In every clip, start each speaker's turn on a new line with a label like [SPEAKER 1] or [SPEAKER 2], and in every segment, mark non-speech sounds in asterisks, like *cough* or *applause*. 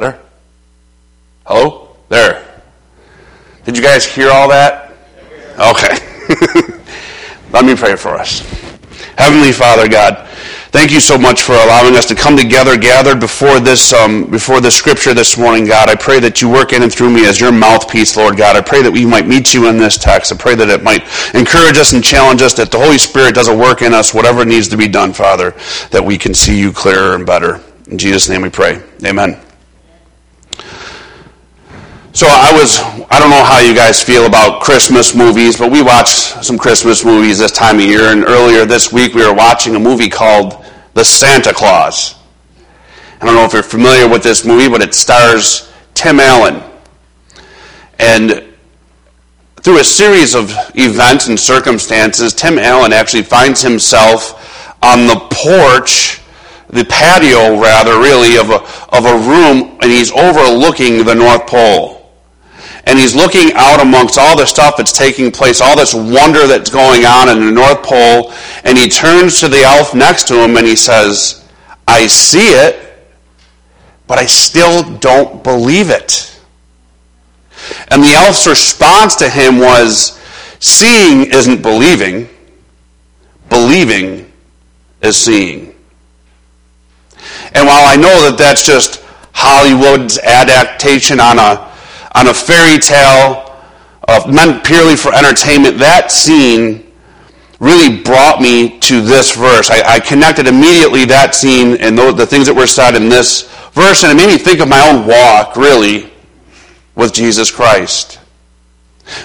[SPEAKER 1] Better? Hello? There. Did you guys hear all that? Okay. *laughs* Let me pray for us. Heavenly Father God, thank you so much for allowing us to come together, gathered before this, um, before the scripture this morning, God. I pray that you work in and through me as your mouthpiece, Lord God. I pray that we might meet you in this text. I pray that it might encourage us and challenge us, that the Holy Spirit does a work in us, whatever needs to be done, Father, that we can see you clearer and better. In Jesus' name we pray. Amen. So I was, I don't know how you guys feel about Christmas movies, but we watch some Christmas movies this time of year. And earlier this week we were watching a movie called The Santa Clause. I don't know if you're familiar with this movie, but it stars Tim Allen. And through a series of events and circumstances, Tim Allen actually finds himself on the porch, the patio rather, really, of a, of a room, and he's overlooking the North Pole and he's looking out amongst all the stuff that's taking place, all this wonder that's going on in the North Pole, and he turns to the elf next to him and he says, I see it, but I still don't believe it. And the elf's response to him was, Seeing isn't believing, believing is seeing. And while I know that that's just Hollywood's adaptation on a on a fairy tale of meant purely for entertainment, that scene really brought me to this verse. I, I connected immediately that scene and the, the things that were said in this verse, and it made me think of my own walk, really, with Jesus Christ.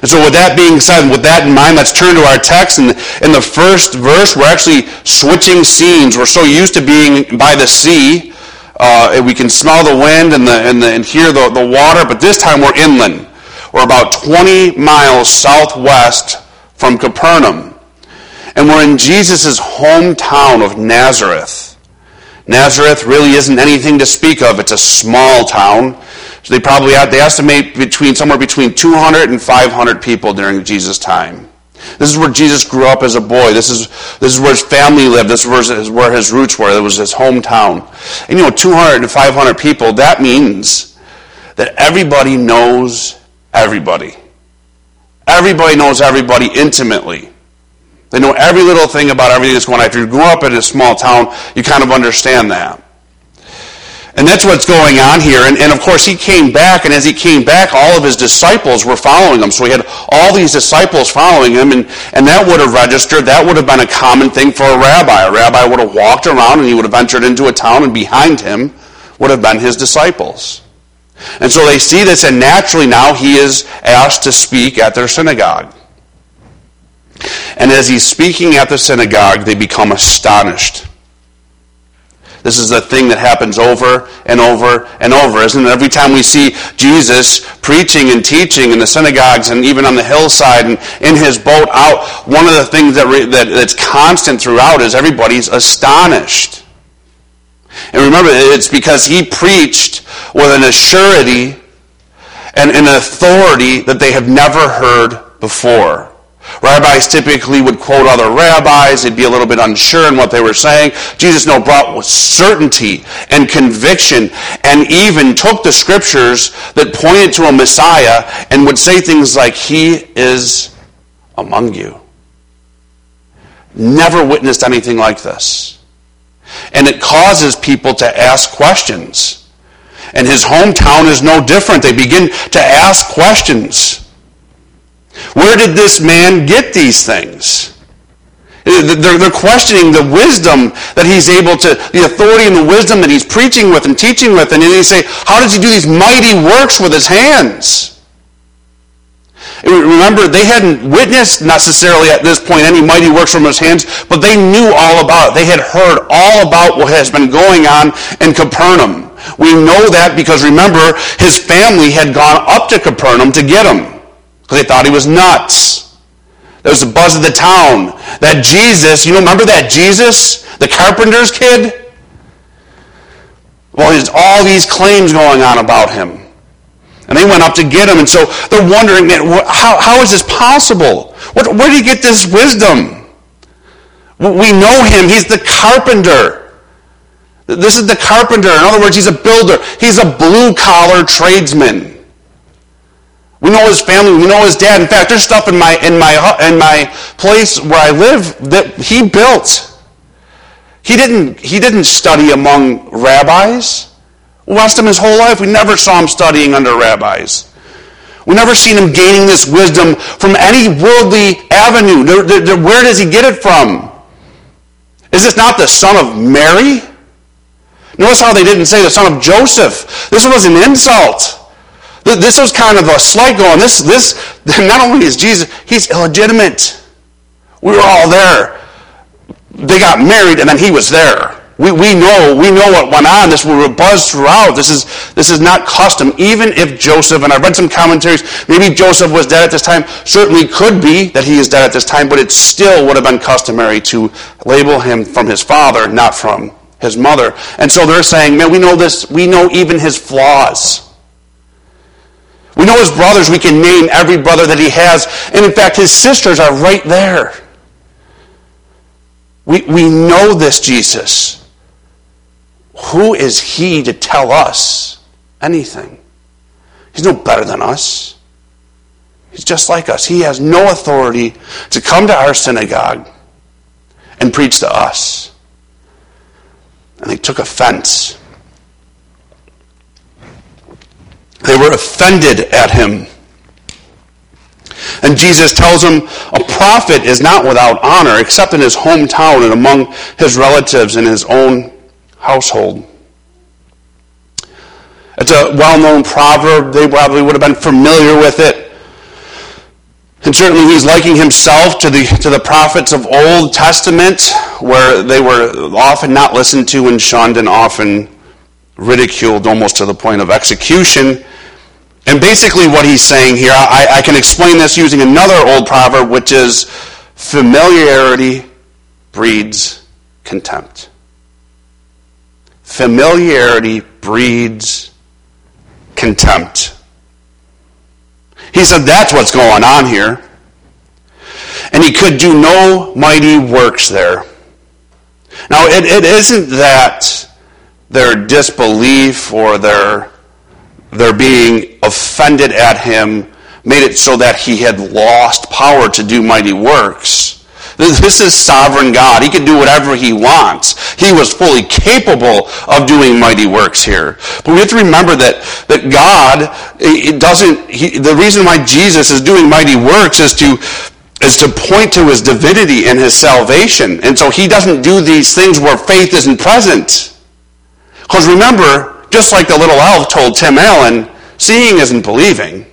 [SPEAKER 1] And so, with that being said, with that in mind, let's turn to our text. And in the first verse, we're actually switching scenes. We're so used to being by the sea uh, we can smell the wind and, the, and, the, and hear the, the water, but this time we're inland. We're about 20 miles southwest from Capernaum. And we're in Jesus' hometown of Nazareth. Nazareth really isn't anything to speak of. It's a small town. So they probably they estimate between somewhere between 200 and 500 people during Jesus' time. This is where Jesus grew up as a boy. This is, this is where his family lived. This is where his roots were. It was his hometown. And you know, 200 to 500 people, that means that everybody knows everybody. Everybody knows everybody intimately. They know every little thing about everything that's going on. If you grew up in a small town, you kind of understand that. And that's what's going on here. And, and, of course, he came back, and as he came back, all of his disciples were following him. So he had all these disciples following him, and, and that would have registered, that would have been a common thing for a rabbi. A rabbi would have walked around, and he would have entered into a town, and behind him would have been his disciples. And so they see this, and naturally now he is asked to speak at their synagogue. And as he's speaking at the synagogue, they become astonished. This is a thing that happens over and over and over, isn't it? Every time we see Jesus preaching and teaching in the synagogues and even on the hillside and in his boat out, one of the things that, that that's constant throughout is everybody's astonished. And remember, it's because he preached with an assurity and an authority that they have never heard before. Rabbis typically would quote other rabbis. They'd be a little bit unsure in what they were saying. Jesus no brought certainty and conviction and even took the scriptures that pointed to a Messiah and would say things like, He is among you. Never witnessed anything like this. And it causes people to ask questions. And his hometown is no different. They begin to ask questions. Where did this man get these things? They're, questioning the wisdom that he's able to, the authority and the wisdom that he's preaching with and teaching with. And they say, how does he do these mighty works with his hands? Remember, they hadn't witnessed necessarily at this point any mighty works from his hands, but they knew all about it. They had heard all about what has been going on in Capernaum. We know that because remember, his family had gone up to Capernaum to get him because they thought he was nuts. There was a buzz of the town that Jesus, you remember that Jesus, the carpenter's kid? Well, there's all these claims going on about him. And they went up to get him, and so they're wondering, man, how, how is this possible? What, where did he get this wisdom? We know him. He's the carpenter. This is the carpenter. In other words, he's a builder. He's a blue collar tradesman. We know his family. We know his dad. In fact, there's stuff in my in my in my place where I live that he built. He didn't he didn't study among rabbis. We watched him his whole life. We never saw him studying under rabbis. We never seen him gaining this wisdom from any worldly avenue. Where does he get it from? Is this not the son of Mary? Notice how they didn't say the son of Joseph. This was an insult. This was kind of a slight going. This, this, *laughs* not only is Jesus, he's illegitimate. We were all there. They got married and then he was there. We, we know we know what went on. This will buzz throughout. This is this is not custom. Even if Joseph and I read some commentaries, maybe Joseph was dead at this time. Certainly could be that he is dead at this time, but it still would have been customary to label him from his father, not from his mother. And so they're saying, man, we know this. We know even his flaws. We know his brothers. We can name every brother that he has, and in fact, his sisters are right there. We, we know this Jesus. Who is he to tell us anything? He's no better than us. He's just like us. He has no authority to come to our synagogue and preach to us. And they took offense. They were offended at him. And Jesus tells them a prophet is not without honor except in his hometown and among his relatives and his own household. It's a well known proverb. They probably would have been familiar with it. And certainly he's liking himself to the, to the prophets of Old Testament, where they were often not listened to and shunned and often ridiculed almost to the point of execution. And basically, what he's saying here, I, I can explain this using another old proverb, which is familiarity breeds contempt. Familiarity breeds contempt. He said that's what's going on here. And he could do no mighty works there. Now, it, it isn't that their disbelief or their, their being offended at him made it so that he had lost power to do mighty works. This is sovereign God. He can do whatever he wants. He was fully capable of doing mighty works here. But we have to remember that, that God, it doesn't, he, the reason why Jesus is doing mighty works is to, is to point to his divinity and his salvation. And so he doesn't do these things where faith isn't present. Because remember, just like the little elf told Tim Allen, seeing isn't believing.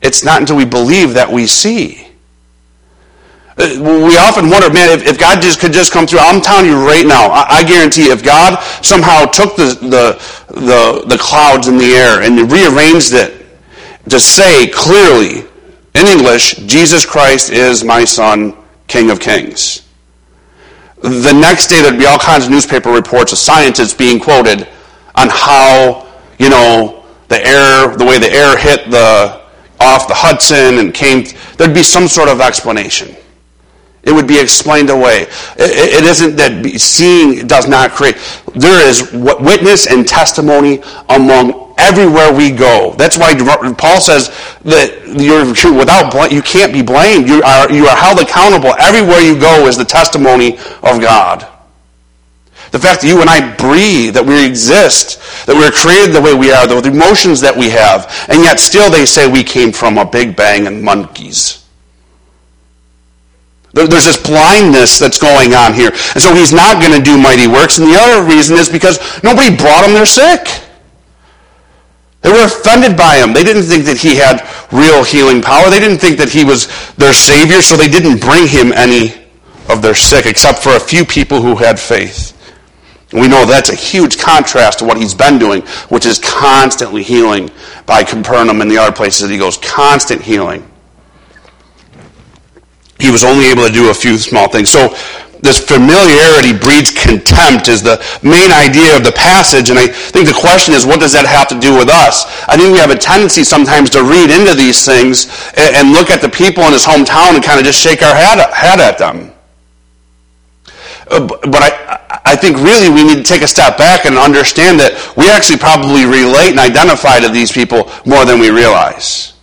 [SPEAKER 1] It's not until we believe that we see. Uh, we often wonder, man, if, if, God just could just come through. I'm telling you right now, I, I guarantee if God somehow took the, the, the, the clouds in the air and rearranged it to say clearly in English, Jesus Christ is my son, King of Kings. The next day there'd be all kinds of newspaper reports of scientists being quoted on how, you know, the air, the way the air hit the, off the Hudson and came, there'd be some sort of explanation. It would be explained away. It isn't that seeing does not create. There is witness and testimony among everywhere we go. That's why Paul says that you're, without you can't be blamed. You are you are held accountable. Everywhere you go is the testimony of God. The fact that you and I breathe, that we exist, that we're created the way we are, the emotions that we have, and yet still they say we came from a big bang and monkeys. There's this blindness that's going on here. And so he's not going to do mighty works. And the other reason is because nobody brought him their sick. They were offended by him. They didn't think that he had real healing power. They didn't think that he was their Savior, so they didn't bring him any of their sick, except for a few people who had faith. And we know that's a huge contrast to what he's been doing, which is constantly healing by Capernaum and the other places that he goes. Constant healing he was only able to do a few small things. So this familiarity breeds contempt is the main idea of the passage. And I think the question is, what does that have to do with us? I think we have a tendency sometimes to read into these things and look at the people in his hometown and kind of just shake our head, head at them. Uh, but I, I think really we need to take a step back and understand that we actually probably relate and identify to these people more than we realize.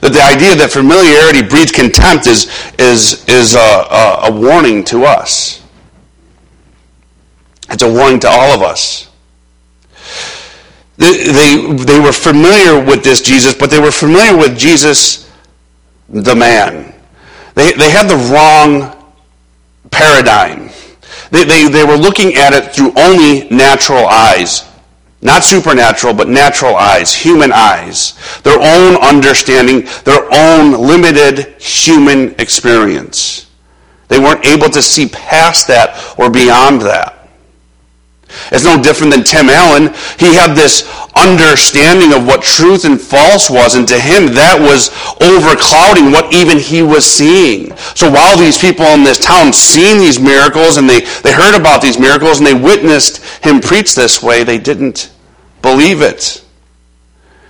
[SPEAKER 1] That the idea that familiarity breeds contempt is, is, is a, a, a warning to us. It's a warning to all of us. They, they, they were familiar with this Jesus, but they were familiar with Jesus, the man. They, they had the wrong paradigm. They, they, they were looking at it through only natural eyes. Not supernatural, but natural eyes, human eyes. Their own understanding, their own limited human experience. They weren't able to see past that or beyond that. It's no different than Tim Allen. He had this understanding of what truth and false was, and to him that was overclouding what even he was seeing. So while these people in this town seen these miracles and they, they heard about these miracles and they witnessed him preach this way, they didn't believe it.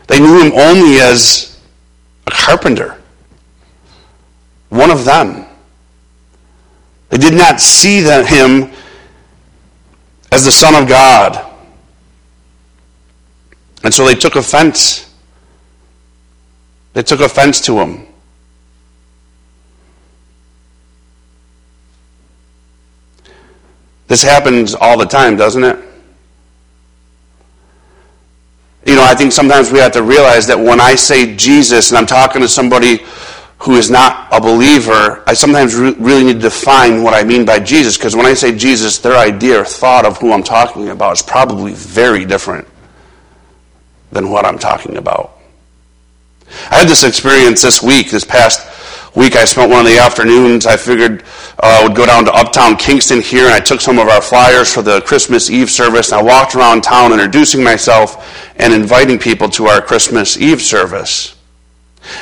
[SPEAKER 1] They knew him only as a carpenter, one of them. They did not see that him as the Son of God. And so they took offense. They took offense to him. This happens all the time, doesn't it? You know, I think sometimes we have to realize that when I say Jesus and I'm talking to somebody who is not a believer, I sometimes re- really need to define what I mean by Jesus because when I say Jesus, their idea or thought of who I'm talking about is probably very different than what I'm talking about. I had this experience this week, this past week. I spent one of the afternoons. I figured uh, I would go down to Uptown Kingston here, and I took some of our flyers for the Christmas Eve service. And I walked around town introducing myself and inviting people to our Christmas Eve service.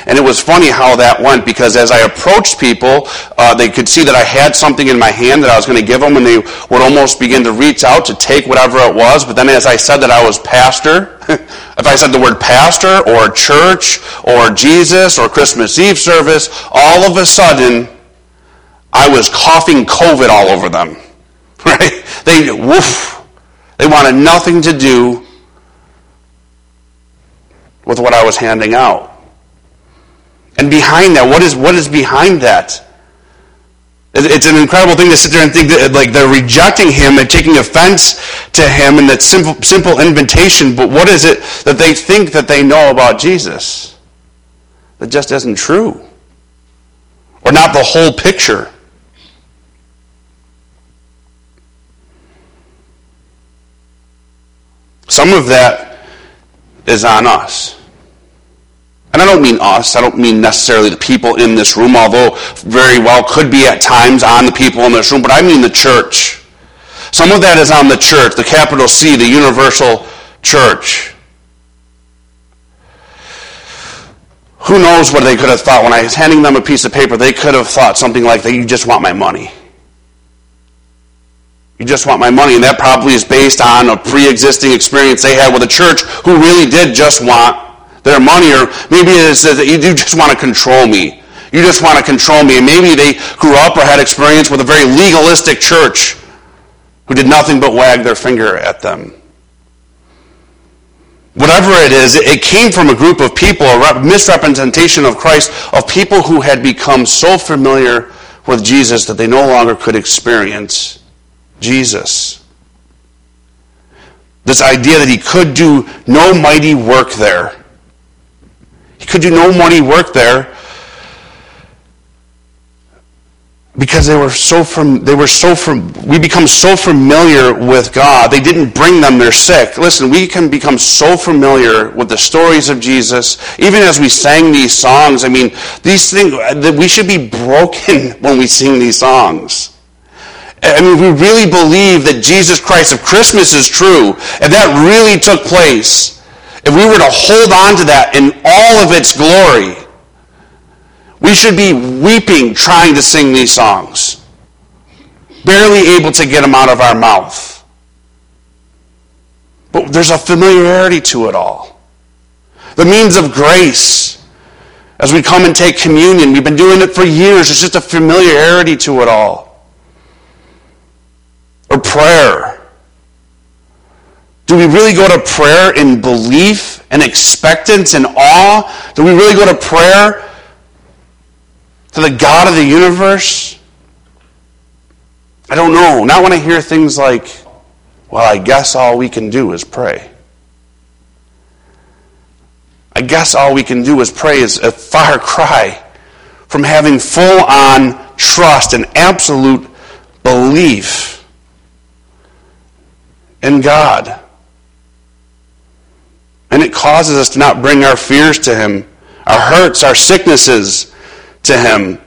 [SPEAKER 1] And it was funny how that went because as I approached people, uh, they could see that I had something in my hand that I was going to give them, and they would almost begin to reach out to take whatever it was. But then as I said that I was pastor, *laughs* if I said the word pastor or church or Jesus or Christmas Eve service, all of a sudden I was coughing COVID all over them. *laughs* Right? They, woof, they wanted nothing to do with what I was handing out. And behind that, what is, what is behind that? It's an incredible thing to sit there and think that like they're rejecting him and taking offense to him and that simple, simple invitation. But what is it that they think that they know about Jesus that just isn't true? Or not the whole picture? Some of that is on us. And I don't mean us, I don't mean necessarily the people in this room, although very well could be at times on the people in this room, but I mean the church. Some of that is on the church, the capital C, the universal church. Who knows what they could have thought when I was handing them a piece of paper? They could have thought something like that, you just want my money. You just want my money. And that probably is based on a pre existing experience they had with a church who really did just want their money, or maybe it is that you just want to control me. You just want to control me. And maybe they grew up or had experience with a very legalistic church who did nothing but wag their finger at them. Whatever it is, it came from a group of people, a misrepresentation of Christ, of people who had become so familiar with Jesus that they no longer could experience Jesus. This idea that he could do no mighty work there he could do no money work there because they were so from they were so from we become so familiar with God. They didn't bring them their sick. Listen, we can become so familiar with the stories of Jesus, even as we sang these songs. I mean, these things that we should be broken *laughs* when we sing these songs. I mean, we really believe that Jesus Christ of Christmas is true, and that really took place if we were to hold on to that in all of its glory, we should be weeping trying to sing these songs, barely able to get them out of our mouth. But there's a familiarity to it all. The means of grace, as we come and take communion, we've been doing it for years. It's just a familiarity to it all. to prayer? Do we really go to prayer in belief and expectance and awe? Do we really go to prayer to the God of the universe? I don't know. Not when I hear things like, well, I guess all we can do is pray. I guess all we can do is pray is a far *laughs* cry from having full on trust and absolute belief in God. And it causes us to not bring our fears to Him, our hurts, our sicknesses to Him.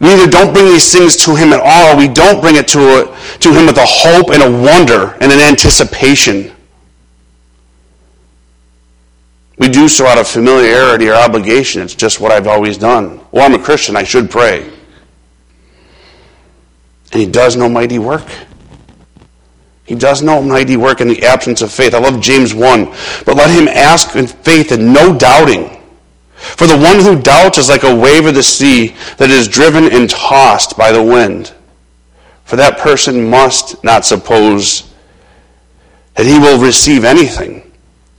[SPEAKER 1] We either don't bring these things to Him at all, or we don't bring it to, to Him with a hope and a wonder and an anticipation. We do so out of familiarity or obligation. It's just what I've always done. Well, I'm a Christian. I should pray. And He does no mighty work. He does no mighty work in the absence of faith. I love James 1. But let him ask in faith and no doubting. For the one who doubts is like a wave of the sea that is driven and tossed by the wind. For that person must not suppose that he will receive anything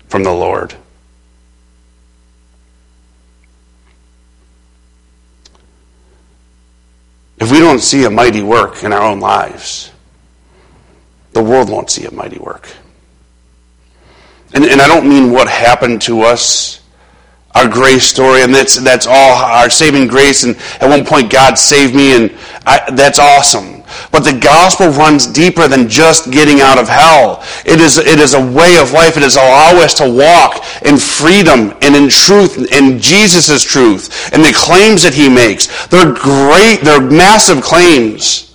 [SPEAKER 1] from the Lord. If we don't see a mighty work in our own lives, the world won't see a mighty work. And, and I don't mean what happened to us, our grace story, and that's, that's all our saving grace. And at one point, God saved me, and I, that's awesome. But the gospel runs deeper than just getting out of hell. It is, it is a way of life. It is allow us to walk in freedom and in truth, in Jesus' truth, and the claims that he makes. They're great, they're massive claims.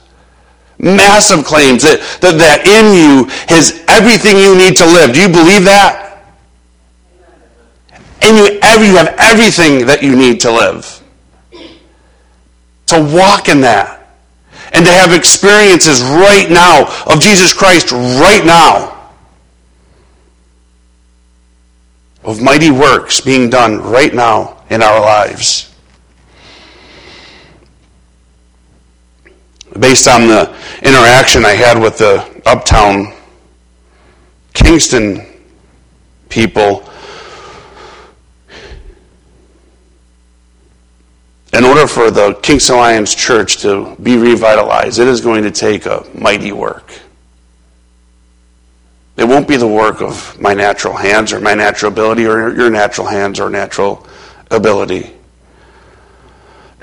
[SPEAKER 1] Massive claims that, that, that in you has everything you need to live. Do you believe that? In you, every, you have everything that you need to live. To walk in that. And to have experiences right now of Jesus Christ right now. Of mighty works being done right now in our lives. Based on the interaction I had with the Uptown Kingston people, in order for the Kingston Alliance Church to be revitalized, it is going to take a mighty work. It won't be the work of my natural hands or my natural ability or your natural hands or natural ability.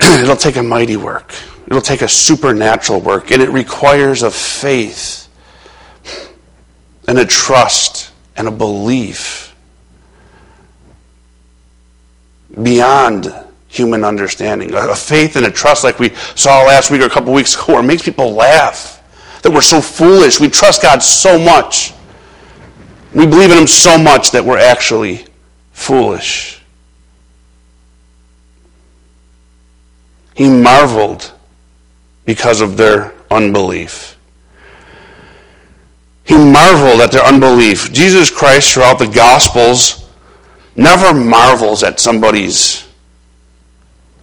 [SPEAKER 1] *clears throat* It'll take a mighty work. It'll take a supernatural work, and it requires a faith and a trust and a belief beyond human understanding. A faith and a trust like we saw last week or a couple weeks ago where it makes people laugh. That we're so foolish. We trust God so much. We believe in Him so much that we're actually foolish. He marveled because of their unbelief. He marveled at their unbelief. Jesus Christ, throughout the Gospels, never marvels at somebody's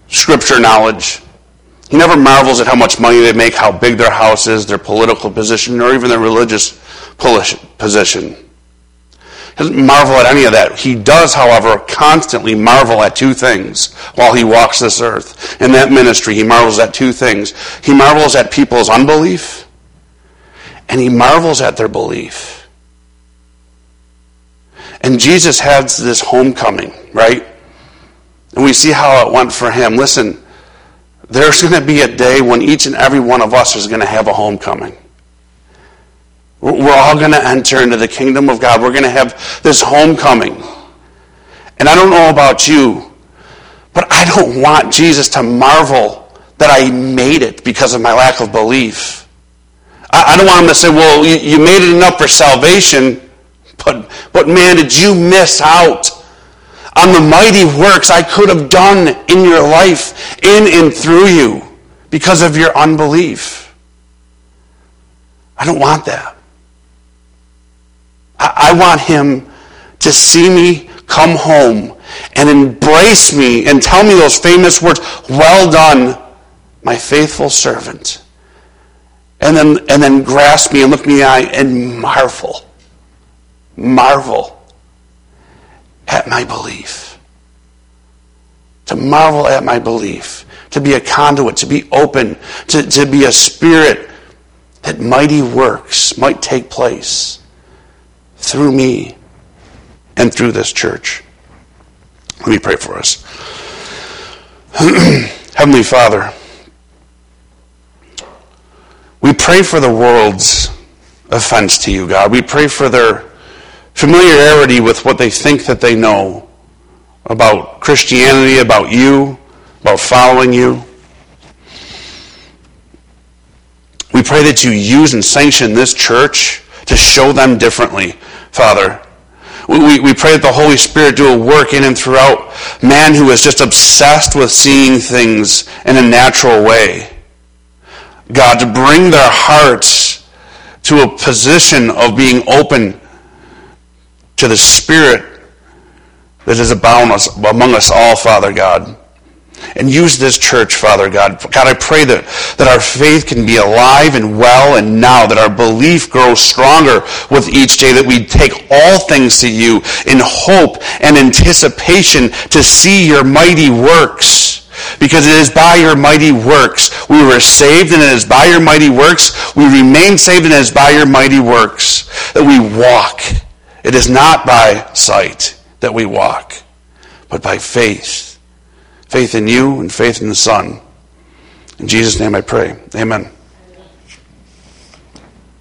[SPEAKER 1] scripture knowledge. He never marvels at how much money they make, how big their house is, their political position, or even their religious position doesn't marvel at any of that. He does, however, constantly marvel at two things while he walks this earth. In that ministry, he marvels at two things. He marvels at people's unbelief, and he marvels at their belief. And Jesus has this homecoming, right? And we see how it went for him. Listen, there's going to be a day when each and every one of us is going to have a homecoming. We're all going to enter into the kingdom of God. We're going to have this homecoming. And I don't know about you, but I don't want Jesus to marvel that I made it because of my lack of belief. I, don't want him to say, well, you, you made it enough for salvation, but, but man, did you miss out on the mighty works I could have done in your life, in and through you, because of your unbelief? I don't want that. I, want him to see me come home and embrace me and tell me those famous words, well done, my faithful servant. and then, and then grasp me and look me in the eye and marvel, marvel at my belief. To marvel at my belief. To be a conduit, to be open, to, to be a spirit that mighty works might take place through me and through this church. Let me pray for us. *clears throat* Heavenly Father, we pray for the world's offense to you, God. We pray for their familiarity with what they think that they know about Christianity, about you, about following you. We pray that you use and sanction this church to show them differently, Father. We, we, we pray that the Holy Spirit do a work in and throughout man who is just obsessed with seeing things in a natural way. God, to bring their hearts to a position of being open to the Spirit that is among us, among us all, Father God. And use this church, Father God. God, I pray that, that our faith can be alive and well and now, that our belief grows stronger with each day, that we take all things to you in hope and anticipation to see your mighty works because it is by your mighty works we were saved, and it is by your mighty works we remain saved, and it is by your mighty works that we walk. It is not by sight that we walk, but by faith. Faith in you and faith in the Son. In Jesus' name I pray. Amen.